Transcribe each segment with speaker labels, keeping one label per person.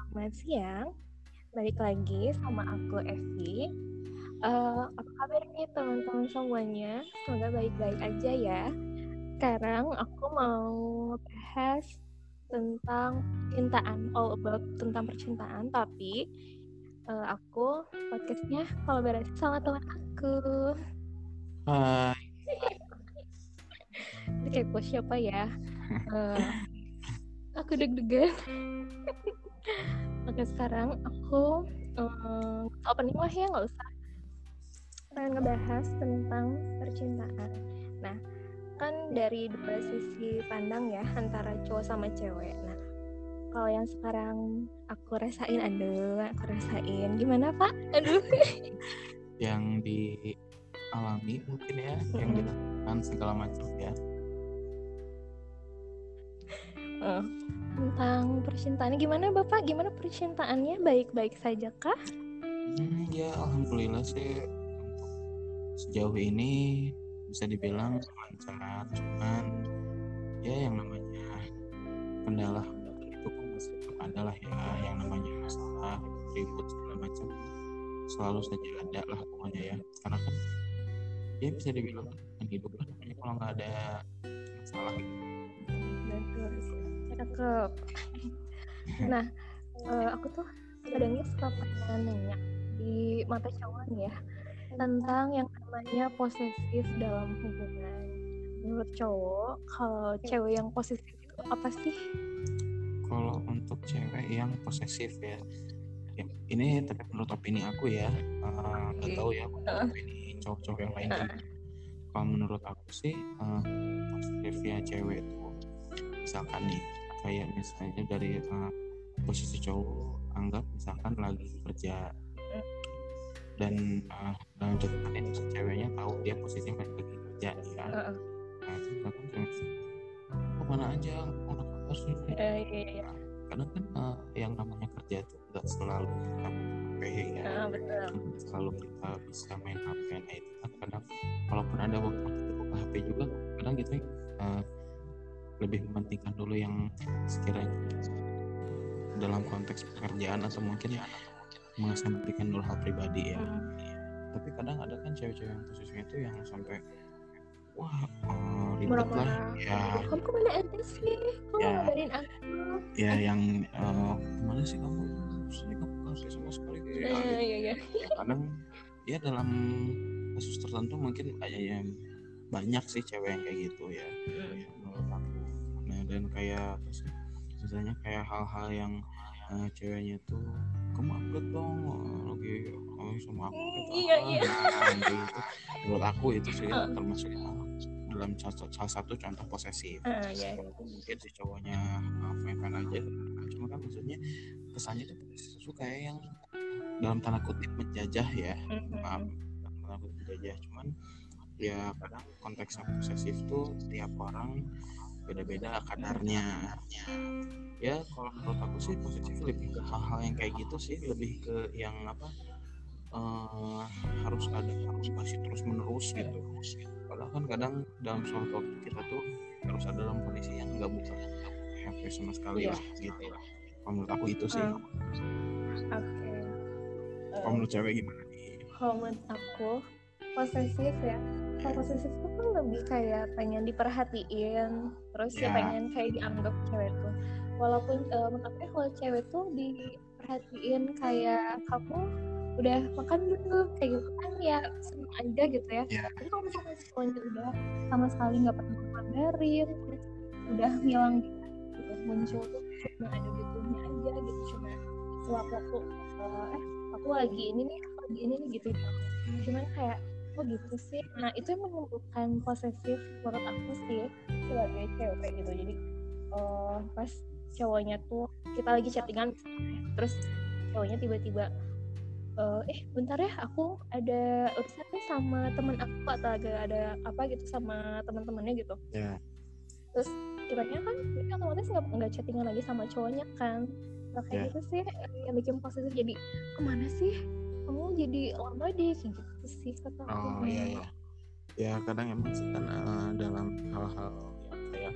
Speaker 1: Selamat siang, balik lagi sama aku Evi. Uh, apa kabar nih teman-teman semuanya? Semoga baik-baik aja ya. Sekarang aku mau bahas tentang cintaan, all about tentang percintaan. Tapi uh, aku podcastnya kolaborasi sama teman aku.
Speaker 2: Hai.
Speaker 1: Ini kayak siapa ya? Uh, aku deg-degan. Oke sekarang aku um, opening lah ya nggak usah pengen ngebahas tentang percintaan. Nah kan dari dua sisi pandang ya antara cowok sama cewek. Nah kalau yang sekarang aku rasain, aduh aku rasain gimana pak? Aduh.
Speaker 2: yang dialami mungkin ya, hmm. yang dilakukan segala macam ya.
Speaker 1: Uh, tentang percintaannya. Gimana bapak? Gimana percintaannya? Baik-baik saja kah
Speaker 2: hmm, ya alhamdulillah sih. Sejauh ini bisa dibilang lancar. Cuman ya yang namanya kendala itu kan masih ada lah ya. Yang namanya masalah ribut segala macam selalu saja ada lah pokoknya ya. Karena kan ya bisa dibilang kan hidup kan kalau nggak ada masalah. Gitu
Speaker 1: cakep. Nah uh, aku tuh kadangnya suka pengen nanya di mata cowok nih ya tentang yang namanya posesif dalam hubungan. Menurut cowok kalau cewek yang posesif itu apa sih?
Speaker 2: Kalau untuk cewek yang posesif ya, ya ini tapi menurut opini aku ya. Uh, nggak tahu ya menurut opini cowok-cowok yang lain uh. kalau menurut aku sih uh, posesifnya cewek itu misalkan nih kayak misalnya dari uh, posisi cowok anggap misalkan lagi kerja dan uh, dalam catatan ini si ceweknya tahu dia posisinya lagi kerja ya uh-uh. nah itu kan mana aja mana kabar sih uh, iya, iya. Nah, kadang kan uh, yang namanya kerja itu nggak selalu kita HP ya uh, betul. selalu kita bisa main HP nah itu kan kadang walaupun ada waktu kita buka HP juga kadang gitu uh, lebih mementingkan dulu yang sekiranya dalam konteks pekerjaan atau mungkin ya mengesampingkan dulu hal pribadi ya. Hmm. tapi kadang ada kan cewek-cewek yang posisinya itu yang sampai wah uh, ribet lah. Ya.
Speaker 1: Kamu ke mana aja sih? Kamu ya, ngabarin aku.
Speaker 2: Ya yang uh, ke mana sih kamu? Sini kamu kasih sama sekali.
Speaker 1: Ya, ya, ya, ya.
Speaker 2: kadang ya dalam kasus tertentu mungkin ada yang banyak sih cewek yang kayak gitu ya, hmm. ya dan kayak misalnya kayak hal-hal yang uh, ceweknya tuh kamu upload dong lagi oh, sama aku gitu
Speaker 1: iya iya
Speaker 2: nah, gitu. menurut aku itu sih uh. termasuk dalam salah satu contoh posesif uh, yeah. mungkin si cowoknya uh, fan aja cuma kan maksudnya kesannya tuh posesif kayak yang dalam tanda kutip menjajah ya mm-hmm. maaf dalam tanda kutip menjajah cuman ya kadang konteks posesif tuh tiap orang beda-beda kadarnya. ya kalau menurut aku sih positif lebih ke hal-hal yang kayak gitu sih lebih ke yang apa uh, harus ada harus masih terus menerus gitu. padahal kan kadang dalam suatu waktu kita tuh harus ada dalam kondisi yang nggak buka HP sama sekali ya. lah gitu. lah. Kalau menurut aku itu sih.
Speaker 1: Oke. Okay.
Speaker 2: kalau menurut cewek gimana
Speaker 1: nih? kalau menurut aku posesif ya. Kalau posesif itu kan lebih kayak pengen diperhatiin terus yeah. ya pengen kayak dianggap cewek tuh walaupun uh, menurut aku kalau cewek tuh diperhatiin kayak kamu udah makan gitu kayak gitu kan ya seneng aja gitu ya yeah. tapi kalau misalnya sekolahnya udah sama sekali nggak pernah terus udah ngilang gitu muncul tuh cuma ada gitunya aja gitu cuma sewaktu uh, eh aku lagi ini nih aku lagi ini nih gitu cuman kayak oh gitu sih? Nah itu yang menimbulkan posesif menurut aku sih sebagai cewek gitu. Jadi uh, pas cowoknya tuh kita lagi chattingan terus cowoknya tiba-tiba uh, eh bentar ya aku ada urusan nih sama temen aku atau agak ada apa gitu sama teman-temannya gitu.
Speaker 2: Yeah.
Speaker 1: terus kiranya kan otomatis nggak nggak chattingan lagi sama cowoknya kan. Nah kayak yeah. gitu sih yang bikin posesif. Jadi ke mana sih kamu jadi lama deh gitu sih kata
Speaker 2: oh iya iya ya kadang emang sih kan uh, dalam hal-hal yang kayak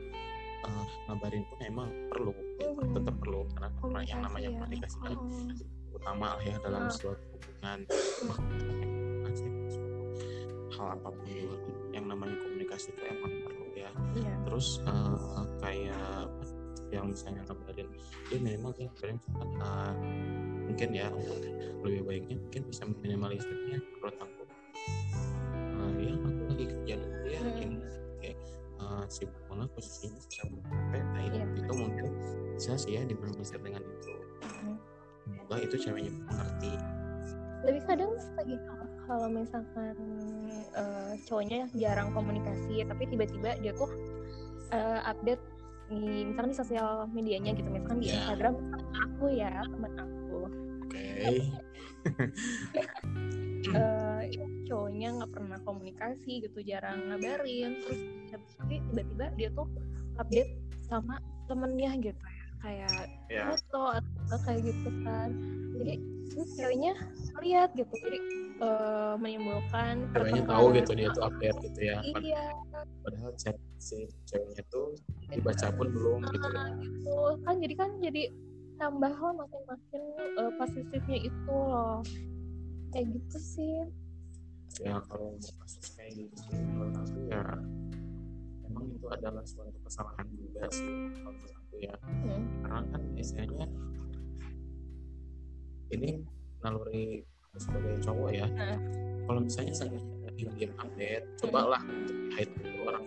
Speaker 2: uh, ngabarin pun emang perlu gitu. hmm. tetap perlu karena komunikasi, yang namanya ya. komunikasi kan oh. utama lah ya dalam oh. suatu hubungan hal apa pun juga yang namanya komunikasi itu emang perlu ya yeah. terus uh, kayak yang misalnya kabarin dia memang ya kabarin misalkan uh, mungkin ya untuk lebih baiknya mungkin bisa minimalisirnya menurut aku uh, ya aku lagi kerja dulu ya hmm. ini kayak uh, sibuk banget posisinya sedang capek nah itu, yeah. itu mungkin bisa sih ya diminimalisir dengan itu hmm. semoga itu ceweknya mengerti
Speaker 1: lebih kadang lagi kalau misalkan uh, cowoknya jarang komunikasi tapi tiba-tiba dia tuh uh, update di misalkan di sosial medianya gitu misalkan di yeah. Instagram aku ya teman aku uh, cowoknya nggak pernah komunikasi gitu jarang ngabarin. Terus tapi tiba-tiba dia tuh update sama temennya gitu ya. Kayak yeah. foto atau kayak gitu kan. Jadi ceweknya lihat gitu jadi uh, menimbulkan
Speaker 2: ceweknya tahu gitu dia tuh update gitu ya. iya padahal chat si ceweknya tuh dibaca pun belum
Speaker 1: nah,
Speaker 2: gitu
Speaker 1: ya. Gitu. Kan jadi kan jadi tambah lo makin-makin uh, positifnya itu loh kayak gitu sih
Speaker 2: ya kalau kasus kayak gitu menurut aku ya emang itu adalah suatu kesalahan juga sih kalau menurut aku ya hmm. karena kan biasanya ini naluri sebagai cowok ya hmm. kalau misalnya sengaja diam update. Cobalah hide orang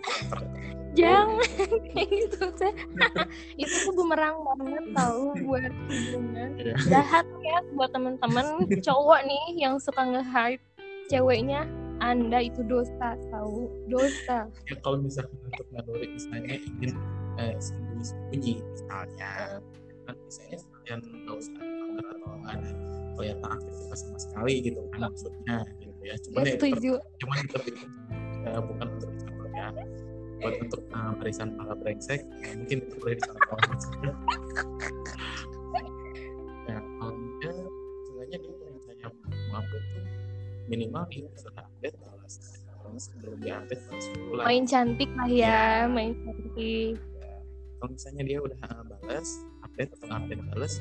Speaker 1: jangan kayak gitu teh itu tuh bumerang banget tahu buat hubungan. Yeah. jahat ya buat teman-teman cowok nih yang suka nge-hide ceweknya anda itu dosa tahu dosa.
Speaker 2: Ya kalau misalnya untuk naluri misalnya ingin eh, sembunyi-sembunyi misalnya kan misalnya sekalian nggak usah atau nggak ada kelihatan aktivitas sama sekali gitu kan maksudnya gitu ya cuma ya,
Speaker 1: setuju.
Speaker 2: cuma tetap itu ya, bukan untuk dicampur ya buat untuk uh, barisan para brengsek ya, mungkin itu boleh dicampur ya kalau dia sebenarnya dia misalnya mau update tuh minimal dia sudah update balas sebelum dia update lah
Speaker 1: main cantik lah ya, ya. main cantik
Speaker 2: kalau misalnya dia udah balas update atau update balas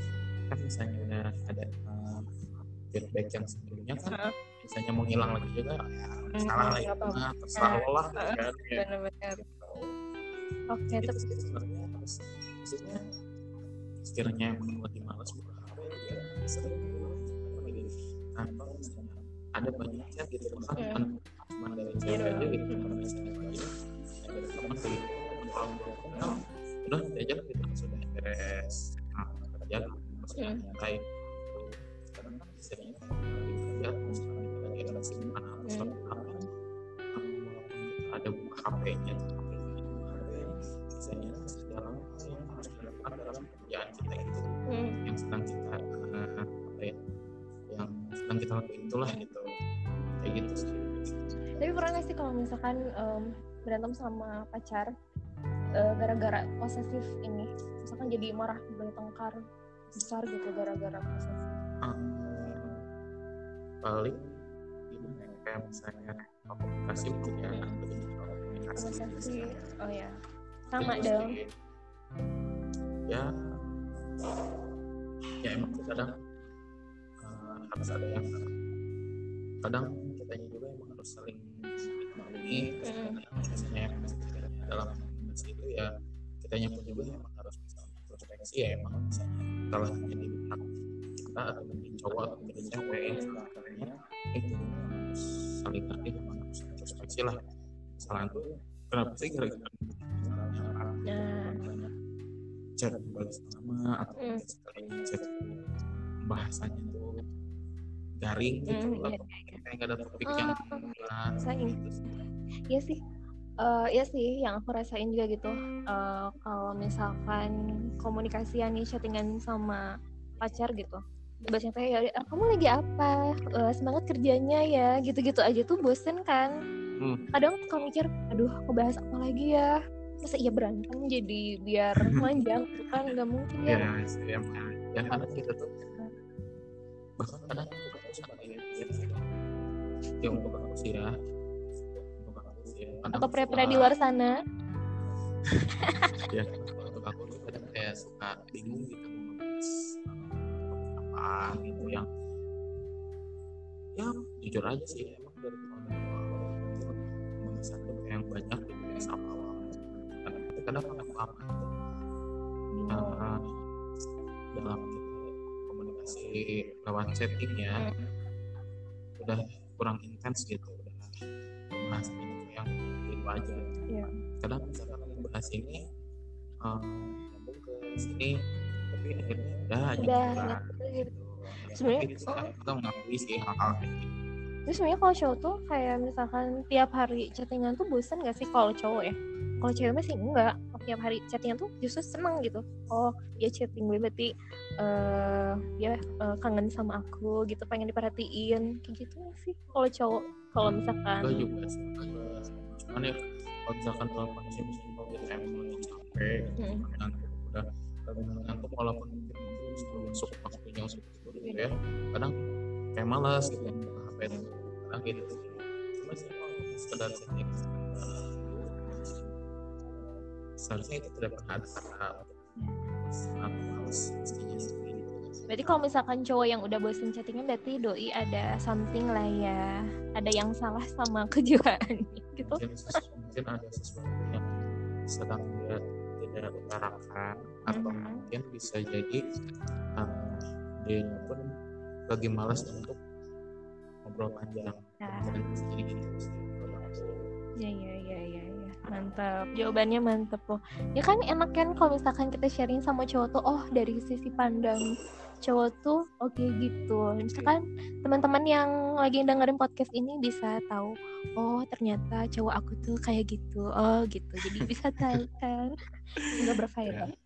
Speaker 2: kan misalnya udah ada feedback yang sebelumnya kan uh. Misalnya mau hilang lagi juga ya hmm, salah lah ya nah, terserah lo lah uh, kan ya.
Speaker 1: benar-benar oke okay,
Speaker 2: terus sebenarnya harus maksudnya sekiranya emang lagi malas buka HP ya sering tanpa misalnya ada banyak chat gitu bahkan yeah. cuma dari chat aja gitu misalnya banyak dari teman kalau udah diajak kita sudah beres nah kerja kayak itulah gitu. Kayak gitu sih.
Speaker 1: Tapi pernah nggak sih kalau misalkan um, berantem sama pacar uh, gara-gara posesif ini? Misalkan jadi marah bertengkar besar gitu gara-gara posesif. Um,
Speaker 2: paling gimana ya kayak misalnya komunikasi mungkin ya lebih komunikasi
Speaker 1: komunikasi oh ya. Sama dong.
Speaker 2: ya. Ya emang kadang uh, harus ada yang kadang kitanya juga emang harus saling melalui hmm. misalnya dalam itu ya kitanya pun juga emang harus bisa introspeksi ya emang misalnya kalau hanya di pihak kita atau mungkin cowok atau mungkin cewek saling ngerti harus introspeksi lah kesalahan tuh kenapa sih gara-gara nah. chat balas nama atau mm. sekali chat bahasanya tuh garing gitu mm, atau iya, kayak nggak ada topik oh, yang
Speaker 1: rasain gitu. Iya sih uh, ya sih yang aku rasain juga gitu uh, kalau misalkan komunikasian nih chattingan sama pacar gitu. Bahasnya kayak ya ah, kamu lagi apa? Uh, semangat kerjanya ya gitu-gitu aja tuh bosen kan. Hmm. kadang suka mikir aduh aku bahas apa lagi ya? Masa iya berantem jadi biar manjang kan nggak mungkin ya.
Speaker 2: Ya, ya, ya kita tuh. Bahkan kadang aku sebagai ya untuk aku sih ya. Untuk aku sih ya.
Speaker 1: Atau pria-pria di luar sana?
Speaker 2: Ya untuk aku tuh kadang kayak suka bingung gitu membahas apa gitu yang ya jujur aja sih emang dari pembahasan yang banyak gitu ya sama awal. Kadang-kadang nggak apa uh, dalam kita komunikasi lewat chatting ya hmm. Udah kurang intens gitu udah bahas itu yang itu aja yeah. kadang misalkan bahas ini um, nyambung ke sini tapi akhirnya udah aja
Speaker 1: udah,
Speaker 2: gitu. sebenarnya kita, kita mengakui sih hal-hal kayak gitu
Speaker 1: Terus sebenarnya kalau cowok tuh kayak misalkan tiap hari chattingan tuh bosan gak sih kalau cowok ya? Kalau cewek sih enggak. Tiap hari chattingan tuh justru seneng gitu. Oh dia chatting gue berarti uh, dia uh, kangen sama aku gitu, pengen diperhatiin kayak gitu sih. Kalau cowok kalau misalkan.
Speaker 2: Enggak juga. Cuman ya kalau misalkan kalau kondisi misalnya kalau kita emang lagi capek, hmm. ngantuk udah ngantuk walaupun mungkin masuk waktunya itu gitu ya. Kadang kayak malas gitu apa itu nah gitu cuma sih sekedar setting seharusnya itu tidak pernah ada kata aku males mestinya
Speaker 1: Berarti kalau misalkan cowok yang udah bosen chattingan berarti doi ada something lah ya, ada yang salah sama kejiwaan gitu.
Speaker 2: Mungkin, mungkin ada sesuatu yang sedang dia tidak utarakan atau mm -hmm. mungkin bisa jadi uh, dia pun lagi malas untuk ngobrol panjang
Speaker 1: ya ya ya ya ya mantap jawabannya mantap loh. Ya kan enak kan kalau misalkan kita sharing sama cowok tuh oh dari sisi pandang cowok tuh oke okay, gitu. Misalkan teman-teman yang lagi dengerin podcast ini bisa tahu oh ternyata cowok aku tuh kayak gitu. Oh gitu. Jadi bisa tahu kan? Nggak berfaedah. Ya.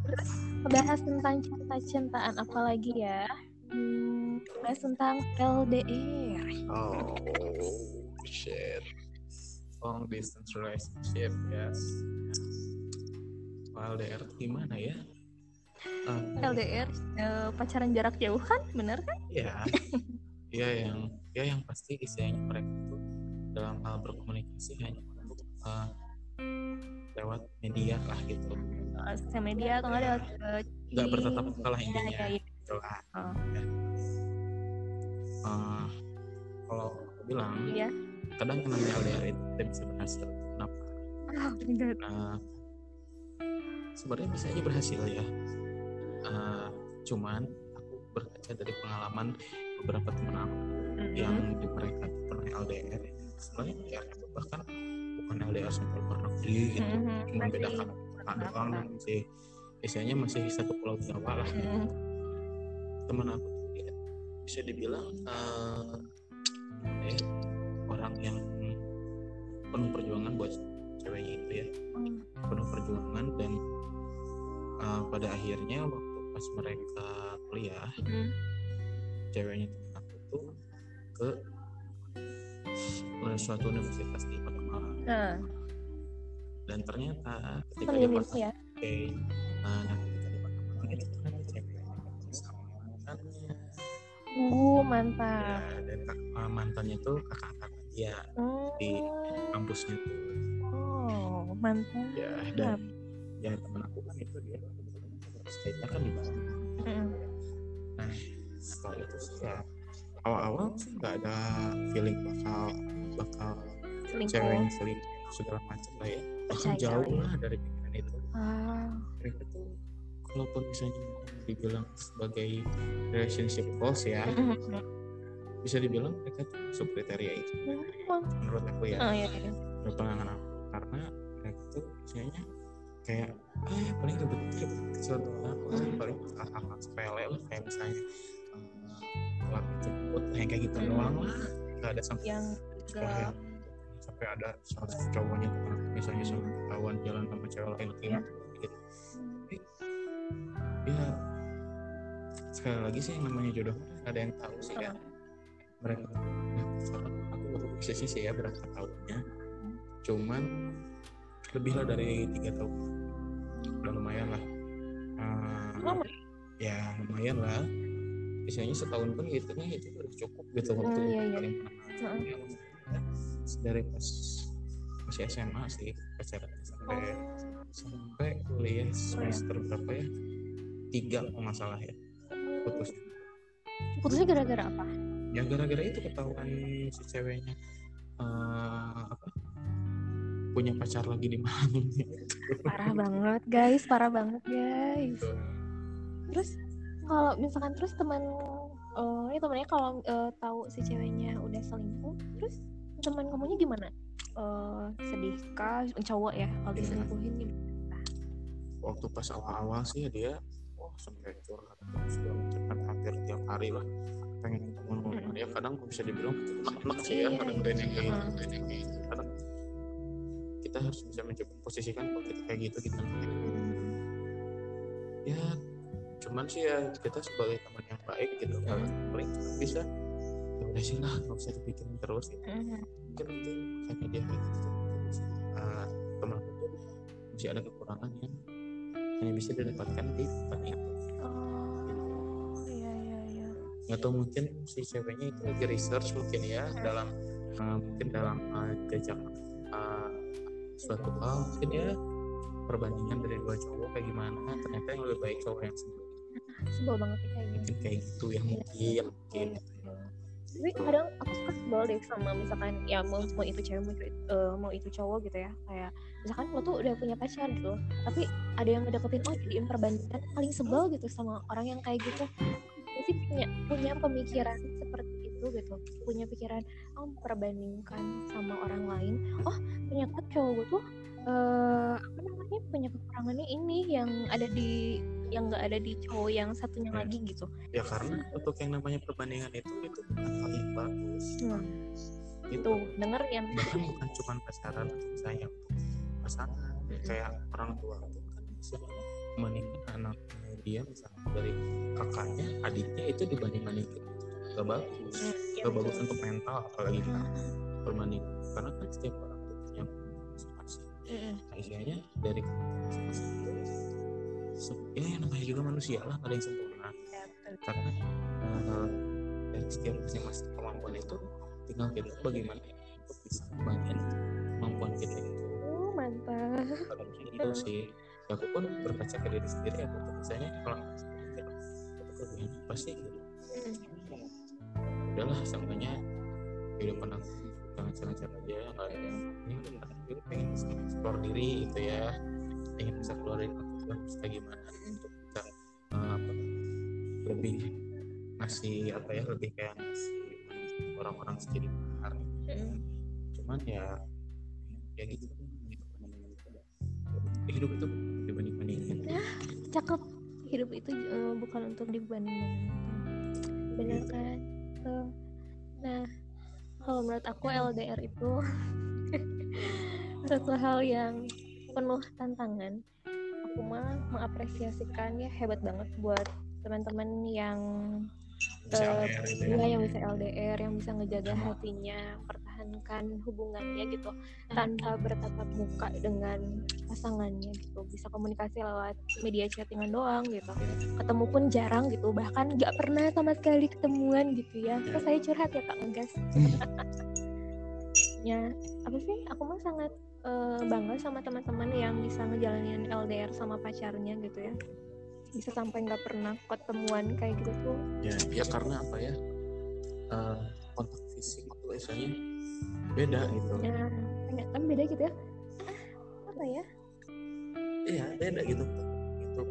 Speaker 1: terus bahas tentang cinta-cintaan apa lagi ya? Hmm, bahas tentang LDR.
Speaker 2: Oh shit, long distance relationship, yes. LDR gimana ya?
Speaker 1: Uh, LDR uh, eh, pacaran jarak jauh kan, bener kan?
Speaker 2: Iya, iya yang ya yang pasti isinya mereka itu dalam hal berkomunikasi hanya untuk uh, lewat media lah gitu.
Speaker 1: Uh, media atau nggak lewat
Speaker 2: nggak bertatap muka lah intinya. Ya, ya, lah oh. ya. uh, kalau aku bilang iya. Kadang yang namanya LDR itu tidak bisa berhasil. Kenapa? Oh, uh, sebenarnya bisa aja berhasil ya. Uh, cuman aku berkaca dari pengalaman beberapa teman aku mm-hmm. yang di mereka pernah LDR sebenarnya LDR itu bahkan bukan LDR sampai luar negeri gitu. Mm-hmm. cuma beda kata doang sih. Biasanya masih satu pulau Jawa lah. Gitu. Mm-hmm. Teman aku tuh ya, bisa dibilang uh, eh, orang yang penuh perjuangan buat ceweknya itu ya hmm. penuh perjuangan dan uh, pada akhirnya waktu pas mereka kuliah hmm. ceweknya teman aku tuh ke suatu universitas di Malang hmm. dan ternyata ketika dia pas ya? okay, nah, ketika di Malang itu ternyata
Speaker 1: Uh, mantap.
Speaker 2: Ya, dan uh, mantannya tuh kakak kakak dia oh. di kampusnya tuh.
Speaker 1: Oh, mantap.
Speaker 2: Ya, dan ya teman aku kan itu dia stay-nya kan di Bali. Mm. Nah, setelah itu sih ya awal-awal sih nggak ada feeling bakal bakal Selingkuh. cewek yang selingkuh segala macam lah ya. Bahkan jauh ya. lah dari pikiran itu. Ah. Mereka tuh kalaupun misalnya dibilang sebagai relationship goals ya mm-hmm. Bisa dibilang mereka masuk kriteria itu. Menurut aku ya. Oh, iya, iya. menurut pandangan aku. Karena mereka tuh misalnya kayak ah paling ribet kecil doang mm. paling hal-hal sepele lah. Kayak misalnya uh, jemput kayak gitu mm. doang lah. Nggak ada sampai yang sampai, sampai ada salah cowoknya tuh misalnya sama kawan jalan sama cewek lain yeah. gitu. Ya sekali lagi sih yang namanya jodoh ada yang tahu sih ya mereka aku baru bisnisnya sih ya berapa tahunnya. Cuman lebih lah dari tiga tahun. Udah lumayan lah. Uh, ya? lumayan lah. Biasanya setahun pun gitu nih itu udah cukup gitu waktu oh, iya, iya. paling ya, dari pas masih SMA sih pacaran sampai oh. sampai kuliah semester berapa ya? Tiga kalau nggak salah ya. Putus.
Speaker 1: Putusnya gara-gara apa
Speaker 2: ya gara-gara itu ketahuan si ceweknya uh, apa punya pacar lagi di mana
Speaker 1: parah banget guys parah banget guys. Terus kalau misalkan terus teman uh, ini temennya kalau uh, tahu si ceweknya udah selingkuh terus teman kamunya gimana? Uh, sedih kah? Cowok ya kalau iya. diselingkuhin gimana?
Speaker 2: Waktu pas awal-awal sih dia oh sampai curhat terus kan hampir tiap hari lah pengen ketemu. Ya kadang bisa dibilang anak sih ya iya, kadang iya. kayak gitu kadang kita harus bisa mencoba posisikan kalau kita kayak gitu kita ya cuman sih ya kita sebagai teman yang baik gitu kan paling bisa ya udah sih lah nggak usah dipikirin terus gitu. mungkin nanti karena dia kayak gitu. Uh, teman aku tuh masih ada kekurangan yang hanya bisa didapatkan di tempat itu atau mungkin si ceweknya itu lagi research mungkin ya dalam uh, mungkin dalam uh, jejak uh, suatu hal mungkin ya. Perbandingan dari dua cowok kayak gimana? Ternyata yang lebih baik cowok yang sebelum
Speaker 1: sebel banget kayak gitu
Speaker 2: mungkin kayak gitu ya mungkin mungkin.
Speaker 1: Tapi kadang aku suka sebel deh sama misalkan ya mau, mau itu cewek mau, uh, mau itu cowok gitu ya. Kayak misalkan lo tuh udah punya pacar gitu tapi ada yang ngedeketin oh jadiin perbandingan paling sebel gitu sama orang yang kayak gitu sih punya punya pemikiran seperti itu gitu. Punya pikiran oh perbandingkan sama orang lain. Oh ternyata cowok gue tuh uh, apa namanya punya kekurangannya ini yang ada di yang nggak ada di cowok yang satunya lagi gitu.
Speaker 2: Ya karena untuk yang namanya perbandingan itu itu bukan hal yang bagus. Hmm.
Speaker 1: itu denger yang
Speaker 2: bahkan bukan cuma pacaran atau misalnya untuk pasangan hmm. kayak orang tua itu kan bisa membandingkan anaknya dia misalnya dari kakaknya adiknya itu dibanding bandingin gak bagus. Hmm, ya, gak bagus untuk mental apalagi kan berbanding karena kan setiap orang itu punya masing-masing. Hmm. nah istilahnya dari masing-masing. Ya yang namanya juga manusia lah ada yang sempurna. Ya, karena uh, dari setiap masing-masing kemampuan itu tinggal kita bagaimana untuk bisa membangun kemampuan kita itu.
Speaker 1: Oh mantap.
Speaker 2: Itu sih. ya aku pun berkaca ke diri sendiri aku tuh misalnya kalau kelebihan apa sih gitu. Udahlah samanya kehidupan aku lancar-lancar aja nggak ada yang ini aku pengen bisa eksplor diri gitu ya. Pengen bisa keluar dari kemampuan bisa gimana untuk bisa uh, apa lebih ngasih apa ya lebih kayak ngasih orang-orang sekitar. Cuman ya ya gitu. Hidup itu
Speaker 1: ya cakep. Hidup itu uh, bukan untuk dibanding-bandingin benar kan? Uh, nah kalau menurut aku LDR itu satu hal yang penuh tantangan. Aku mah mengapresiasikan ya hebat banget buat teman-teman yang uh, ya, yang bisa LDR yang bisa ngejaga hatinya mempertahankan hubungannya gitu tanpa bertatap muka dengan pasangannya gitu. Bisa komunikasi lewat media chattingan doang gitu. Ketemu pun jarang gitu bahkan nggak pernah sama sekali ketemuan gitu ya. Terus saya curhat ya kak? Ngegas ya apa sih? Aku mah sangat uh, bangga sama teman-teman yang bisa ngejalanin LDR sama pacarnya gitu ya bisa sampai nggak pernah ketemuan kayak gitu tuh.
Speaker 2: Ya ya karena apa ya? Uh, kontak fisik itu biasanya beda gitu.
Speaker 1: Ya kan beda gitu ya. Apa ya?
Speaker 2: Iya beda gitu. Gitu.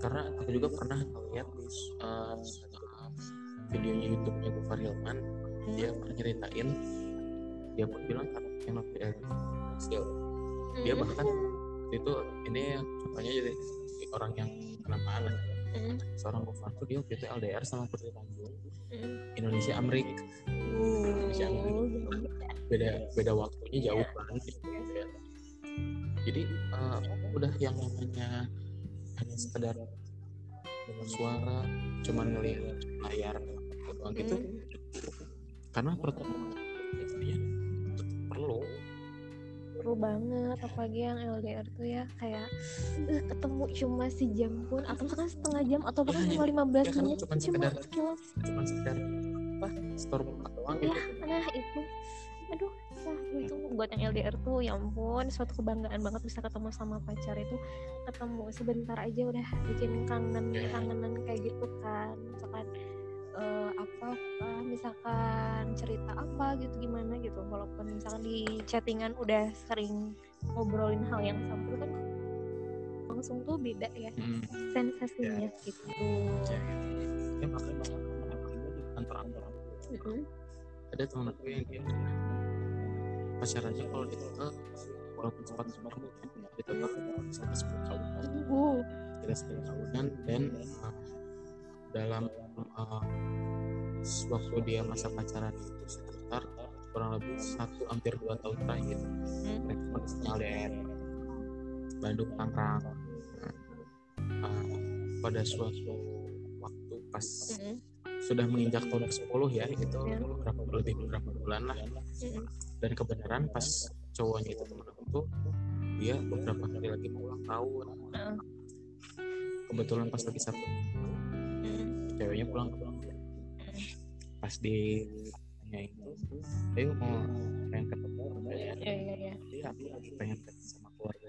Speaker 2: Karena aku juga pernah melihat di uh, videonya YouTube-nya Gufar Hilman hmm. dia pernah nyeritain dia pun bilang karena yang lebih kecil hmm. dia bahkan itu ini contohnya jadi orang yang kenapa anak hmm. seorang Gufar tuh dia waktu itu LDR sama Putri Tanjung hmm. Indonesia Amrik uh. Indonesia Amrik beda beda waktunya jauh yeah. banget gitu ya jadi uh, udah yang namanya hanya sekedar dengan suara cuman ngelihat layar doang gitu mm. karena pertemuan itu ya perlu
Speaker 1: perlu banget apalagi yang LDR tuh ya kayak uh, ketemu cuma sejam pun atau misalkan setengah jam atau bahkan cuma lima belas menit
Speaker 2: cuma sekedar cuma sekedar apa store doang
Speaker 1: ya, gitu. nah itu. Aduh nah, itu buat yang LDR tuh ya ampun suatu kebanggaan banget bisa ketemu sama pacar itu ketemu sebentar aja udah bikin kangen kangenan kayak gitu kan misalkan uh, apa uh, misalkan cerita apa gitu gimana gitu walaupun misalkan di chattingan udah sering ngobrolin hal yang sama itu kan langsung tuh beda ya hmm. sensasinya yeah. gitu
Speaker 2: ya, ya makanya kantor-kantor mm -hmm. ada teman aku yang dia pacar aja kalau ditinggal walaupun sempat sempat ditinggal sampai sepuluh tahunan uh. kita sepuluh tahunan dan uh, dalam uh, waktu dia masa pacaran itu sekitar kurang lebih satu hampir dua tahun terakhir hmm. mereka kondisinya LDR Bandung Tangerang uh, pada suatu waktu pas hmm. sudah menginjak tahun ke-10 ya itu yeah. beberapa lebih beberapa bulan lah hmm. dan kebenaran pas cowoknya itu teman aku tuh dia beberapa hari lagi mau ulang tahun hmm. kebetulan pas lagi satu. Ceweknya pulang ke pas di tanya itu ayo mau pengen ketemu
Speaker 1: ya iya iya iya.
Speaker 2: Iya pengen ketemu sama keluarga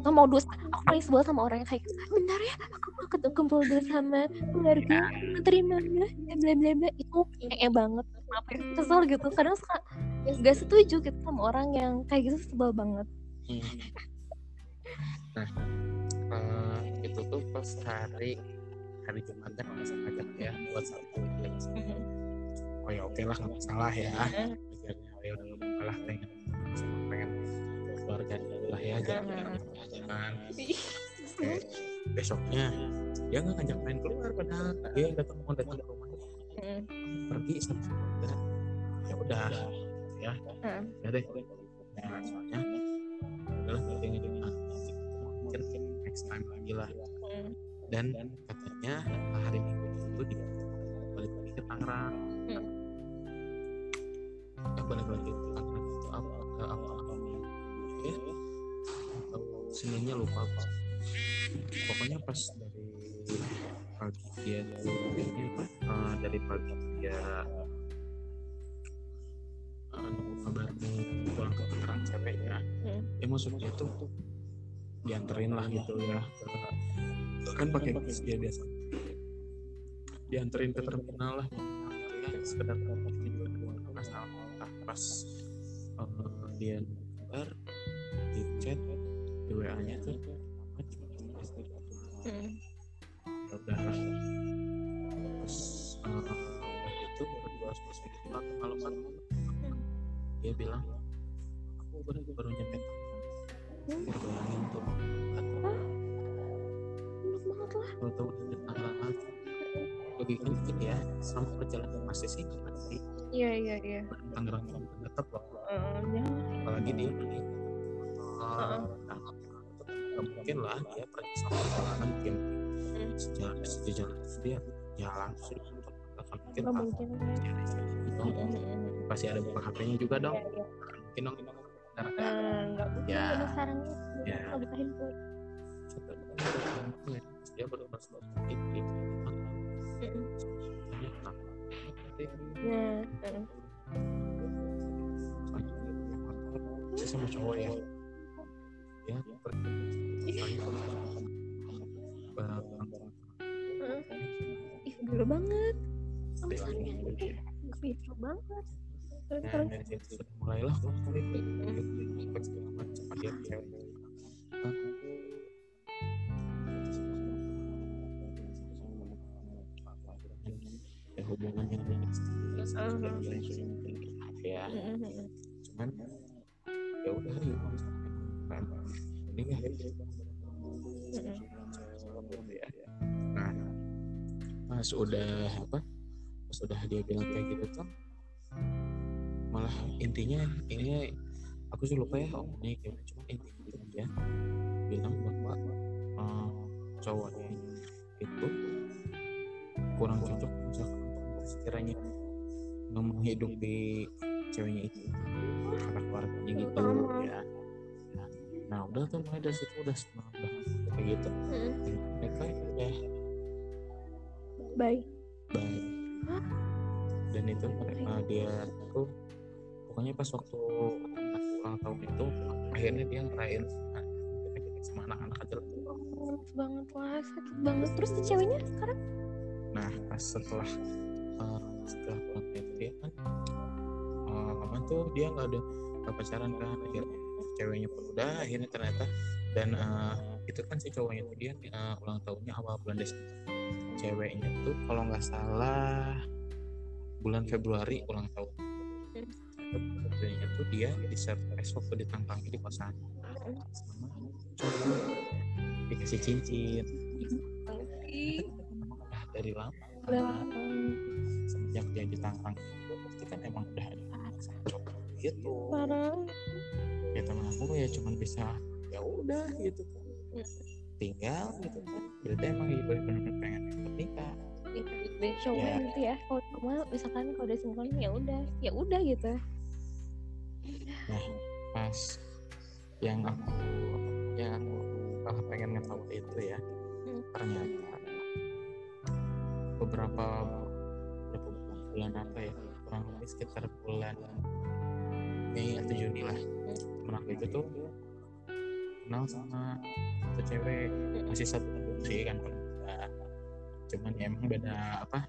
Speaker 1: nggak mau dus aku paling sebel sama orang yang kayak bentar ya aku mau ketemu kumpul dulu sama keluarga terima ya bla bla bla. Itu kayak banget. Apa ya? Kesel gitu. Kadang suka ya gak setuju gitu sama orang yang kayak gitu sebel banget. Hmm.
Speaker 2: nah uh, itu tuh pas hari hari Jumat kan nggak sengaja ya buat satu mm-hmm. oh ya oke lah nggak masalah ya. Akhirnya oh ya udah nggak kalah pengen pengen keluarga lah ya jangan jangan besoknya dia nggak ngajak main keluar padahal dia datang mau datang ke rumah. Pergi sama keluarga. Ya udah ya. Ya deh. Nah soalnya adalah pengen mungkin next time lagi lah. Dan katanya hari minggu itu dia balik lagi ke Tangerang. Hmm. ya balik lagi ke Tangerang itu apa ke apa apa ya seninnya lupa apa pokoknya pas dari pagi dia ini apa? Uh, dari pagi dia uh, nunggu kabar pulang ke Tangerang ceweknya hmm. ya maksudnya tuh dianterin lah gitu ya ke kan pakai bis dia biasa. Dianterin ke terminal lah. Ya sekedar tujuan ke asal pas uh, dia kabar di chat di wa nya tuh. Hmm. ya udah. Terus uh, itu berdua selesai itu malam malam dia bilang aku baru baru nyampe untuk tahun lebih dikit ya sama perjalanan masih sih
Speaker 1: iya iya iya.
Speaker 2: Tangerang tetap loh apalagi dia ini eh, mungkin lah dia pergi sama mungkin. Sejalan, sejarah sejalan dia ya jalan sih mungkin lah. Gitu mungkin pasti ada buka HP-nya juga dong. Mungkin dong.
Speaker 1: Nggak mungkin ya. sekarang ya. buka handphone
Speaker 2: dia baru masuk itu gitu.
Speaker 1: nah
Speaker 2: saya sama cowok ya ya pergi
Speaker 1: barang-barang ih dulu banget misalnya itu banget. Terus terus.
Speaker 2: dari situ mulailah konflik segala macam. Dia cewek hubungan yang terus uh -huh. ya cuman ya udah ya kan ini ya. Nah pas udah apa pas udah dia bilang kayak gitu tuh malah intinya ini aku sih lupa ya omongnya kayak cuma intinya dia bilang bahwa uh, cowoknya itu kurang cocok hidup di ceweknya itu karena keluarganya gitu ya. Nah, nah udah tuh mulai dari situ udah semangat banget kayak gitu. Hmm. mereka udah
Speaker 1: bye
Speaker 2: bye dan itu uh, dia tuh pokoknya pas waktu ulang tahun itu akhirnya dia ngerayain sama anak-anak aja
Speaker 1: banget lah sakit banget. Terus si ceweknya sekarang?
Speaker 2: Nah pas setelah uh, setelah pulang itu dia kan uh, kapan tuh dia nggak ada gak pacaran kan akhirnya ceweknya pun udah akhirnya ternyata dan uh, itu kan si cowoknya itu dia uh, ulang tahunnya awal bulan Desember. Ceweknya tuh kalau nggak salah bulan Februari ulang tahun. Ceweknya tuh dia di surprise waktu ditantang di kosan. Sama dikasih cincin. Dari lama semenjak dia ditantang itu pasti kan emang udah ada cowok gitu.
Speaker 1: Parah.
Speaker 2: Ya temen aku ya cuman bisa ya udah gitu tinggal gitu kan. Berarti emang ibu benar-benar pengen nikah
Speaker 1: dari cowok ya. gitu ya. Kalau cuma misalkan kalau udah sinkron ya udah. Ya udah gitu.
Speaker 2: Nah pas yang aku yang aku pengen ngetahu itu ya. Hmm. ternyata beberapa bulan apa ya? Kurang lebih sekitar bulan Mei atau Juni lah. Aku itu tuh kenal sama satu cewek masih satu sih kan cuman ya emang beda apa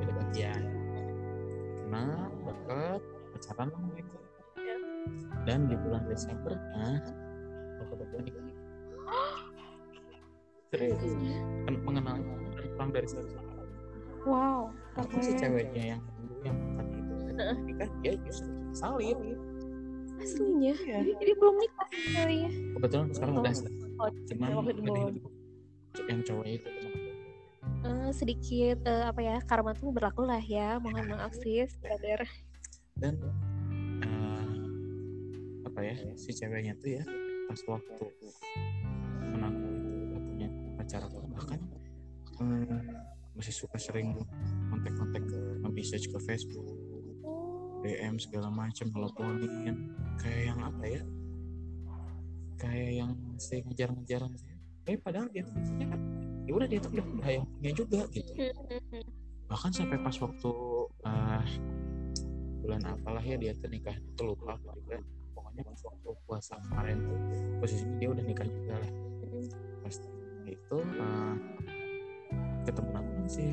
Speaker 2: beda bagian. Kenal deket pacaran lah mereka dan di bulan Desember nah berdua nikah serius? Kan mengenalnya kurang dari satu
Speaker 1: wow
Speaker 2: aku si ceweknya yang dulu yang tadi itu. Nikah dia justru salib
Speaker 1: aslinya? Ya. jadi, belum nikah ceweknya?
Speaker 2: Kebetulan sekarang udah oh, cuman yang cowoknya itu.
Speaker 1: Uh, sedikit uh, apa ya karma tuh berlaku lah ya. Mohon maaf sih sadar
Speaker 2: dan uh, apa ya si ceweknya tuh ya pas waktu menang itu punya pacar bahkan um, masih suka sering kontak-kontak ke nge-message ke Facebook DM segala macam teleponin kayak yang apa ya? Kayak yang saya ngejar-ngejar tapi padahal dia tuh kan ya udah dia tuh udah udah yang punya juga gitu. Bahkan sampai pas waktu uh, bulan apalah ya dia tuh nikah itu lupa aku juga. Pokoknya pas waktu puasa kemarin tuh posisinya dia udah nikah juga lah. Pas itu uh, ketemu aku sih.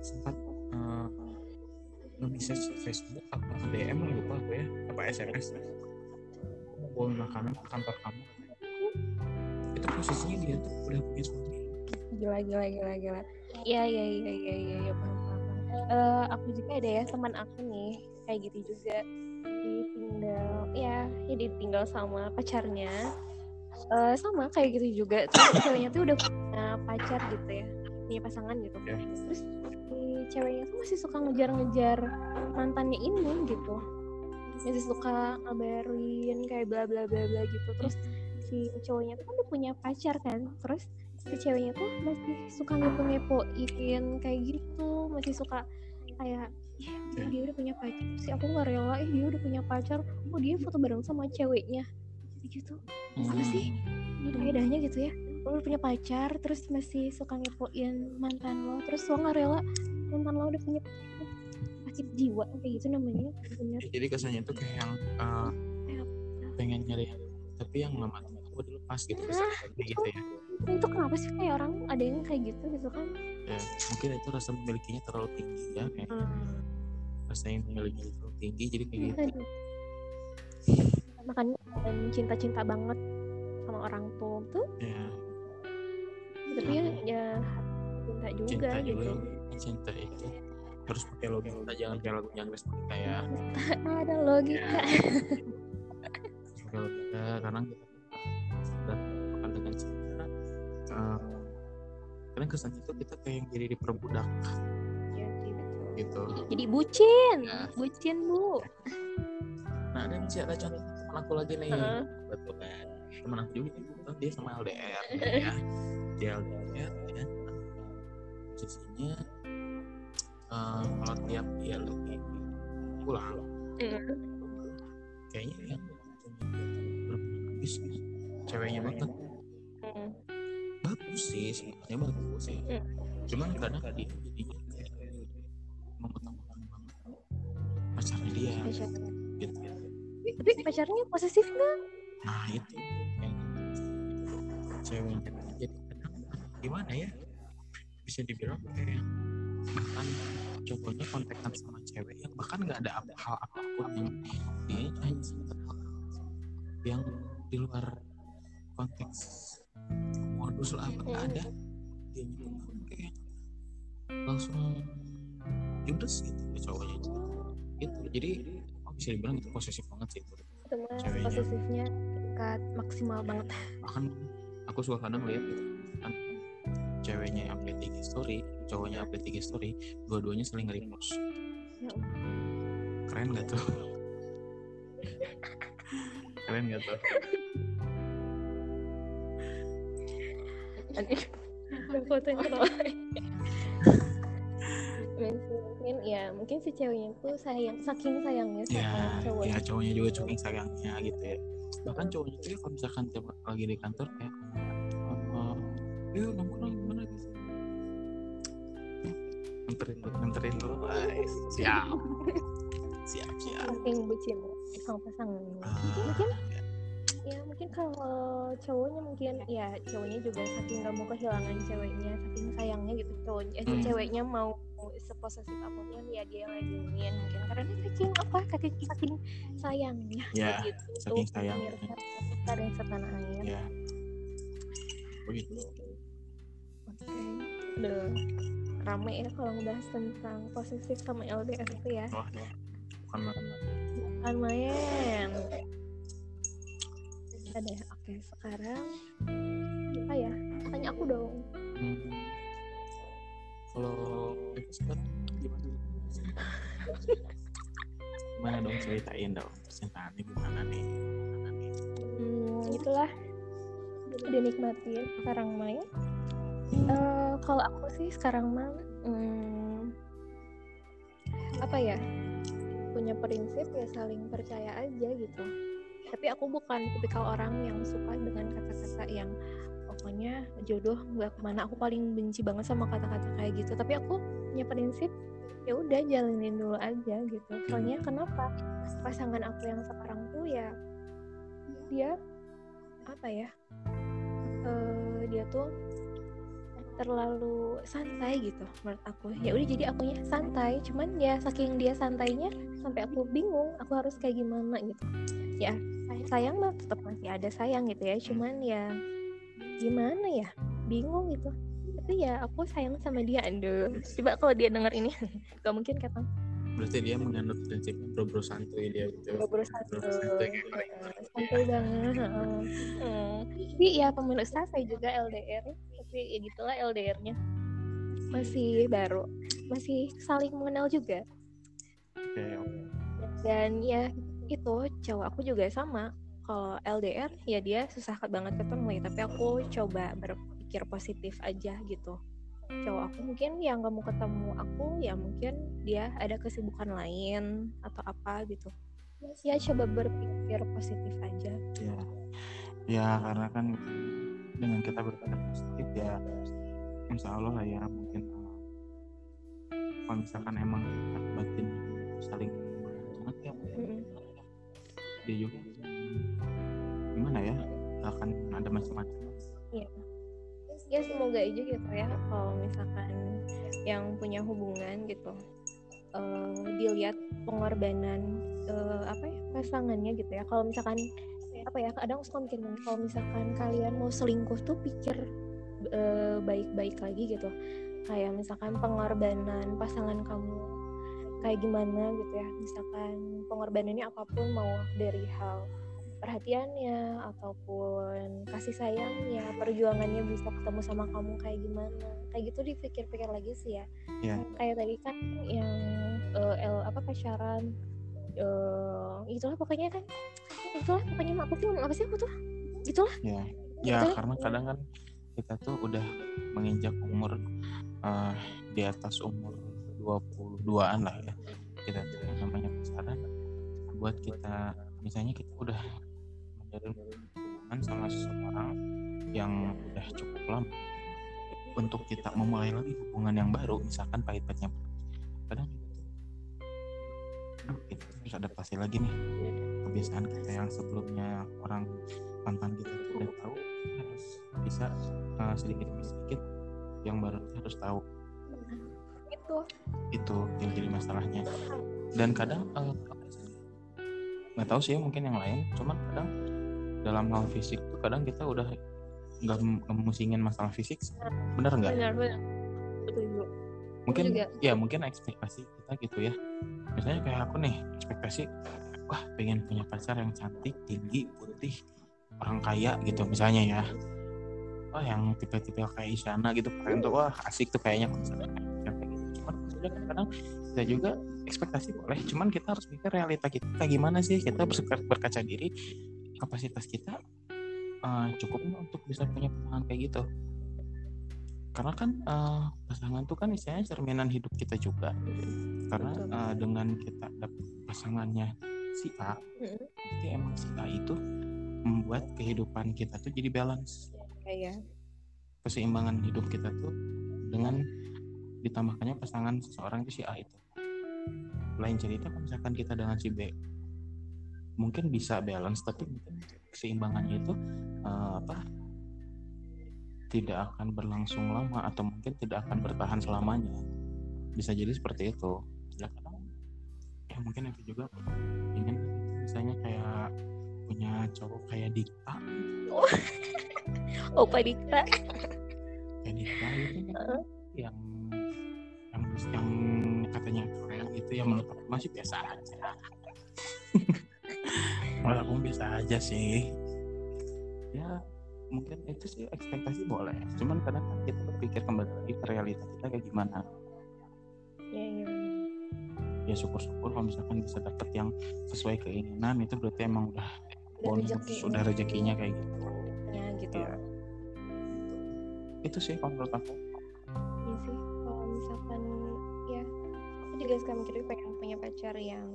Speaker 2: Sempat uh, nge-message Facebook apa DM lupa aku ya. Apa SMS mau makanan ke kantor kamu. Itu posisinya dia tuh udah punya suami.
Speaker 1: Gila gila gila gila. Iya iya iya iya iya ya, paham paham uh, aku juga ada ya teman aku nih kayak gitu juga. Ditinggal ya ya ditinggal sama pacarnya. Uh, sama kayak gitu juga. Ceweknya tuh udah punya pacar gitu ya punya pasangan gitu. Yeah. terus si ceweknya tuh masih suka ngejar-ngejar mantannya ini gitu. Masih suka ngabarin kayak bla bla bla bla gitu. Terus si cowoknya tuh kan udah punya pacar kan. Terus si ceweknya tuh masih suka ngepo-ngepoin kayak gitu. Masih suka kayak ya dia udah punya pacar. Sih aku nggak rela eh dia udah punya pacar. Oh dia foto bareng sama ceweknya? Gitu apa sih? Ini bedanya gitu ya lo udah punya pacar terus masih suka ngepoin mantan lo terus lo nggak rela mantan lo udah punya sakit jiwa kayak gitu namanya
Speaker 2: bener. Jadi kesannya tuh kayak yang uh, pengen nyari tapi yang lama aku dilepas gitu nah, gitu ya.
Speaker 1: Itu kenapa sih kayak orang ada yang kayak gitu gitu kan?
Speaker 2: Ya mungkin itu rasa memilikinya terlalu tinggi ya kayak hmm. rasa yang memiliki terlalu tinggi jadi kayak gitu.
Speaker 1: Makanya cinta-cinta banget sama orang tua tuh. Ya. Tapi ya, ya cinta juga cinta
Speaker 2: gitu. juga, cinta itu. Harus pakai logika jangan kayak lagu yang kayak
Speaker 1: ada logika. Ya.
Speaker 2: pakai logika karena kita uh, kadang kesannya itu kita kayak yang jadi diperbudak. Ya, gitu.
Speaker 1: Jadi bucin ya. bucin bu.
Speaker 2: Nah ada sih ada contoh teman aku lagi nih? Uh. betul kan? Teman aku juga dia sama LDR ya dia LDR ya. Posisinya uh, kalau tiap dia lagi pulang uh. kayaknya yang habis ceweknya banget. Bagus sih sebenarnya bagus sih. Hmm. cuman kadang dia jadinya kayak mengutamakan banget
Speaker 1: pacarnya
Speaker 2: gitu.
Speaker 1: Tapi pacarnya posesif nggak?
Speaker 2: Nah itu. Yang ceweknya jadi gimana ya? Bisa dibilang kayak bahkan cowoknya kontekan sama cewek yang bahkan nggak ada apa, hal apa pun yang dia hanya yang di luar konteks modus lah apa nggak ada. Dia nyebut kayak langsung judes gitu ke cowoknya gitu. Jadi oh, bisa dibilang itu posesif banget sih itu
Speaker 1: itu mah posesifnya tingkat maksimal banget.
Speaker 2: Bahkan aku suka kadang lihat gitu ceweknya yang update IG story cowoknya update IG story dua-duanya saling repost.
Speaker 1: Ya. Allah.
Speaker 2: keren gak tuh? Keren gak tuh?
Speaker 1: Ada foto yang mungkin ya mungkin si ceweknya tuh sayang saking sayangnya
Speaker 2: ya
Speaker 1: sama cowoknya
Speaker 2: ya cowoknya juga saking sayangnya gitu ya. Bahkan cowoknya tuh ya kalau misalkan tiap lagi di kantor kayak uh, yuk nongkrong nganterin dulu nganterin dulu Ay, siap. Siap siap.
Speaker 1: Saking bucin sama pasangan.
Speaker 2: Ah,
Speaker 1: mungkin ya. mungkin kalau cowoknya mungkin ya cowoknya juga saking gak mau kehilangan ceweknya saking sayangnya gitu cowoknya eh,
Speaker 2: Hmm.
Speaker 1: ceweknya mau seposesif apa pun ya dia ladenin mungkin karena saking apa saking saking sayangnya.
Speaker 2: Ya,
Speaker 1: gitu
Speaker 2: saking
Speaker 1: pemirsa kita yang setanah air.
Speaker 2: Ya. Begitu.
Speaker 1: Oke udah rame ya kalau ngebahas tentang posesif sama LDR itu ya.
Speaker 2: Wah bukan makan
Speaker 1: bukan main. Ada ya? Oke sekarang apa ya? Tanya aku dong.
Speaker 2: Hmm. Kalau itu sekarang gimana? gimana dong? Ceritain dong. Percintaannya gimana nih? Gimana nih?
Speaker 1: hmm, itulah. Dinikmatin sekarang main Eh, kalau aku sih sekarang mah hmm, apa ya punya prinsip ya saling percaya aja gitu. Tapi aku bukan tipikal orang yang suka dengan kata-kata yang pokoknya jodoh nggak ke mana. Aku paling benci banget sama kata-kata kayak gitu. Tapi aku punya prinsip ya udah jalanin dulu aja gitu. Soalnya kenapa? Pasangan aku yang sekarang tuh ya dia apa ya eh, dia tuh terlalu santai gitu menurut aku. Ya udah jadi akunya santai cuman ya saking dia santainya sampai aku bingung aku harus kayak gimana gitu. Ya sayang mah tetap masih ada sayang gitu ya cuman ya gimana ya bingung gitu. Tapi ya aku sayang sama dia aduh. Coba kalau dia dengar ini gak mungkin kata
Speaker 2: Berarti dia menganut prinsipnya bro-bro santuy dia gitu.
Speaker 1: bro santuy.
Speaker 2: Bro santuy
Speaker 1: banget. Hmm. tapi ya pemirsa saya juga LDR tapi ya gitulah LDR-nya masih baru masih saling mengenal juga.
Speaker 2: Oke, oke.
Speaker 1: dan ya itu cowok aku juga sama. Kalau LDR ya dia susah banget ketemu ya tapi aku coba berpikir positif aja gitu. Cowok aku mungkin yang gak mau ketemu aku ya mungkin dia ada kesibukan lain atau apa gitu. Ya coba berpikir positif aja.
Speaker 2: Ya. Ya karena kan dengan kita berpikir positif ya. Insya Allah lah ya mungkin uh, kalau misalkan emang kita batin saling banget ya. Dia juga gimana ya akan ada macam-macam.
Speaker 1: Ya semoga aja gitu ya kalau misalkan yang punya hubungan gitu eh, dilihat pengorbanan eh, apa ya pasangannya gitu ya. Kalau misalkan apa ya kadang suka mikir kalau misalkan kalian mau selingkuh tuh pikir eh, baik-baik lagi gitu. Kayak misalkan pengorbanan pasangan kamu kayak gimana gitu ya. Misalkan pengorbanannya apa pun mau dari hal perhatiannya ataupun kasih sayangnya perjuangannya bisa ketemu sama kamu kayak gimana. Kayak gitu dipikir-pikir lagi sih ya.
Speaker 2: Ya.
Speaker 1: kayak tadi kan yang eh, L apa pacaran eh itulah pokoknya kan. Itulah pokoknya apa sih apa sih aku tuh itulah.
Speaker 2: Ya ya karena kadang kan kita tuh udah menginjak umur eh, di atas umur 22-an lah ya. Kita tuh yang namanya pacaran buat kita misalnya kita udah menjalin hubungan sama seseorang yang udah cukup lama untuk kita memulai lagi hubungan yang baru misalkan pahit-pahitnya. Kadang tuh kita harus adaptasi lagi nih kebiasaan kita yang sebelumnya orang mantan kita tuh udah tahu kita harus bisa uh, sedikit demi sedikit yang baru harus tahu.
Speaker 1: Itu.
Speaker 2: Itu yang jadi masalahnya. Dan kadang uh, nggak tahu sih ya mungkin yang lain. Cuman kadang dalam hal fisik tuh kadang kita udah nggak memusingin masalah fisik bener nggak?
Speaker 1: Benar betul
Speaker 2: mungkin
Speaker 1: juga.
Speaker 2: ya mungkin ekspektasi kita gitu ya. Misalnya kayak aku nih ekspektasi wah pengen punya pacar yang cantik tinggi putih orang kaya gitu misalnya ya. Wah yang tipe-tipe kayak Isyana gitu. Keren tuh wah asik tuh kayaknya misalnya kayak gitu. Cuman maksudnya kadang kita juga ekspektasi boleh cuman kita harus mikir realita kita gimana sih? Kita berkaca diri kapasitas kita uh, cukup untuk bisa punya pasangan kayak gitu. Karena kan uh, pasangan tuh kan istilahnya cerminan hidup kita juga. Karena uh, dengan kita dapet pasangannya si A. Berarti emang si A itu membuat kehidupan kita tuh jadi balance.
Speaker 1: Ya,
Speaker 2: keseimbangan hidup kita tuh dengan ditambahkannya pasangan seseorang itu si A itu. Lain cerita kalau misalkan kita dengan si B mungkin bisa balance tapi mungkin keseimbangannya itu uh, apa tidak akan berlangsung lama atau mungkin tidak akan bertahan selamanya. Bisa jadi seperti itu mungkin itu juga. Ingin misalnya kayak punya cowok kayak Dikta
Speaker 1: oh, Opa Dikta
Speaker 2: kayak Dikta itu kan. Uh. yang yang yang katanya keren itu yang menurut aku masih biasa aja. Menurut aku biasa aja sih. Ya mungkin itu sih ekspektasi boleh. Cuman kadang kita berpikir kembali lagi ke realita kita kayak gimana.
Speaker 1: Ya, ya.
Speaker 2: Ya syukur-syukur kalau misalkan bisa dapet yang sesuai keinginan itu berarti emang udah bonus sudah rezekinya kayak gitu.
Speaker 1: Ya gitu. Ya.
Speaker 2: itu sih kalau menurut aku.
Speaker 1: Iya sih kalau misalkan ya aku juga sekarang mikirnya pengen punya pacar yang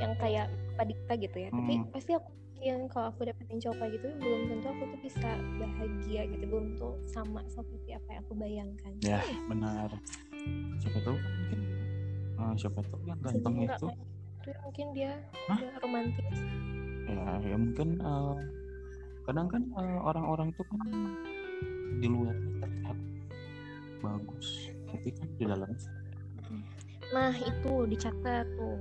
Speaker 1: yang kayak Padikta gitu ya. Hmm. tapi pasti aku yang kalau aku dapetin cowok kayak gitu belum tentu aku tuh bisa bahagia gitu belum tuh sama seperti apa yang aku bayangkan.
Speaker 2: Ya benar. Siapa tahu kan mungkin uh, siapa tahu yang ganteng itu.
Speaker 1: Mungkin dia, dia romantis.
Speaker 2: Ya ya mungkin uh, kadang kan uh, orang-orang tuh kan di luar terlihat bagus. Tapi kan di dalam
Speaker 1: nah itu dicatat tuh.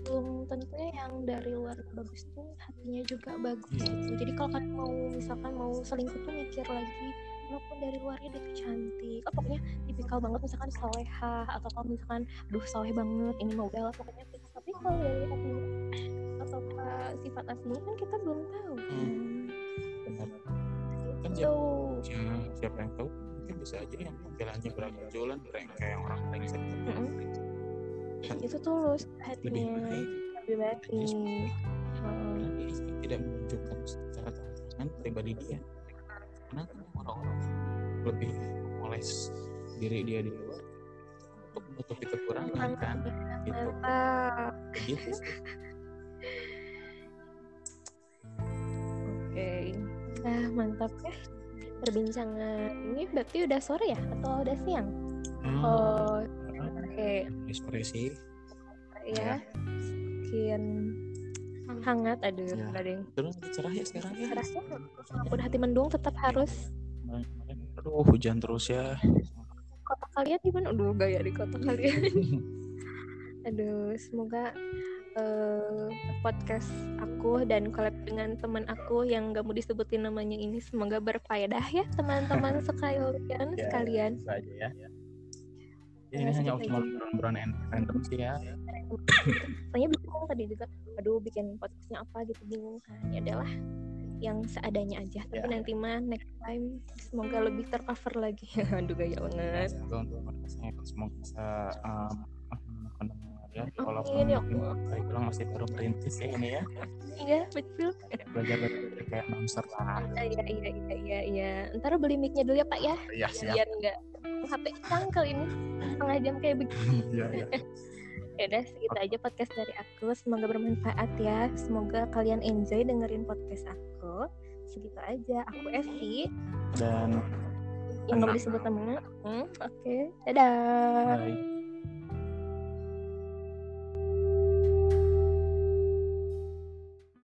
Speaker 1: Belum tentunya yang dari luar bagus tuh hatinya juga bagus gitu. Jadi kalau kalian mau misalkan mau selingkuh tuh mikir lagi walaupun dari luarnya dia tuh cantik. Oh, pokoknya tipikal banget misalkan soleha atau kalau misalkan duh soleh banget ini mau bela pokoknya tapi kalau dari hati atau sifat aslinya kan kita belum tahu hmm.
Speaker 2: benar. Kan siapa, siapa, siapa yang tahu mungkin bisa aja yang tampilannya beragam kayak orang lain mm -hmm
Speaker 1: itu tulus hatinya lebih baik. lebih baik.
Speaker 2: Hmm. tidak menunjukkan secara terang pribadi dia karena orang-orang lebih moles diri dia di luar untuk menutupi kekurangan kan? gitu. gitu
Speaker 1: oke. Nah mantap ya. Perbincangan ini berarti udah sore ya atau udah siang?
Speaker 2: Hmm. oh pakai ekspresi
Speaker 1: ya, skin hangat aduh ya.
Speaker 2: ada yang terus cerah ya sekarang ya? Cerah ya
Speaker 1: udah hati mendung tetap harus.
Speaker 2: Aduh hujan terus ya.
Speaker 1: Kota kalian gimana aduh gaya di kota kalian. Aduh semoga uh, podcast aku dan collab dengan teman aku yang gak mau disebutin namanya ini semoga berfaedah ya teman-teman sekalian ya, sekalian.
Speaker 2: saja ya. Ini hanya cuma obrolan random sih ya.
Speaker 1: Soalnya tadi juga aduh bikin podcastnya apa? gitu bingung kan. Ya adalah yang seadanya aja. Tapi yeah. nanti mah next time semoga lebih tercover lagi. Aduh gaya banget.
Speaker 2: semoga untuk podcastnya semoga bisa um, ya.
Speaker 1: Kalau ya
Speaker 2: bilang masih baru merintis ya ini ya.
Speaker 1: Iya betul.
Speaker 2: Belajar belajar kayak announcer lah.
Speaker 1: Iya iya iya iya iya ntar beli micnya dulu ya pak ya.
Speaker 2: Iya siap.
Speaker 1: Biar enggak HP cangkel ini. Setengah jam kayak begini.
Speaker 2: Iya iya
Speaker 1: ya udah segitu aja podcast dari aku. Semoga bermanfaat ya. Semoga kalian enjoy dengerin podcast aku. Segitu aja. Aku Evi.
Speaker 2: Dan
Speaker 1: yang nggak disebut namanya. Hmm, oke. Okay. dadah.
Speaker 2: Bye.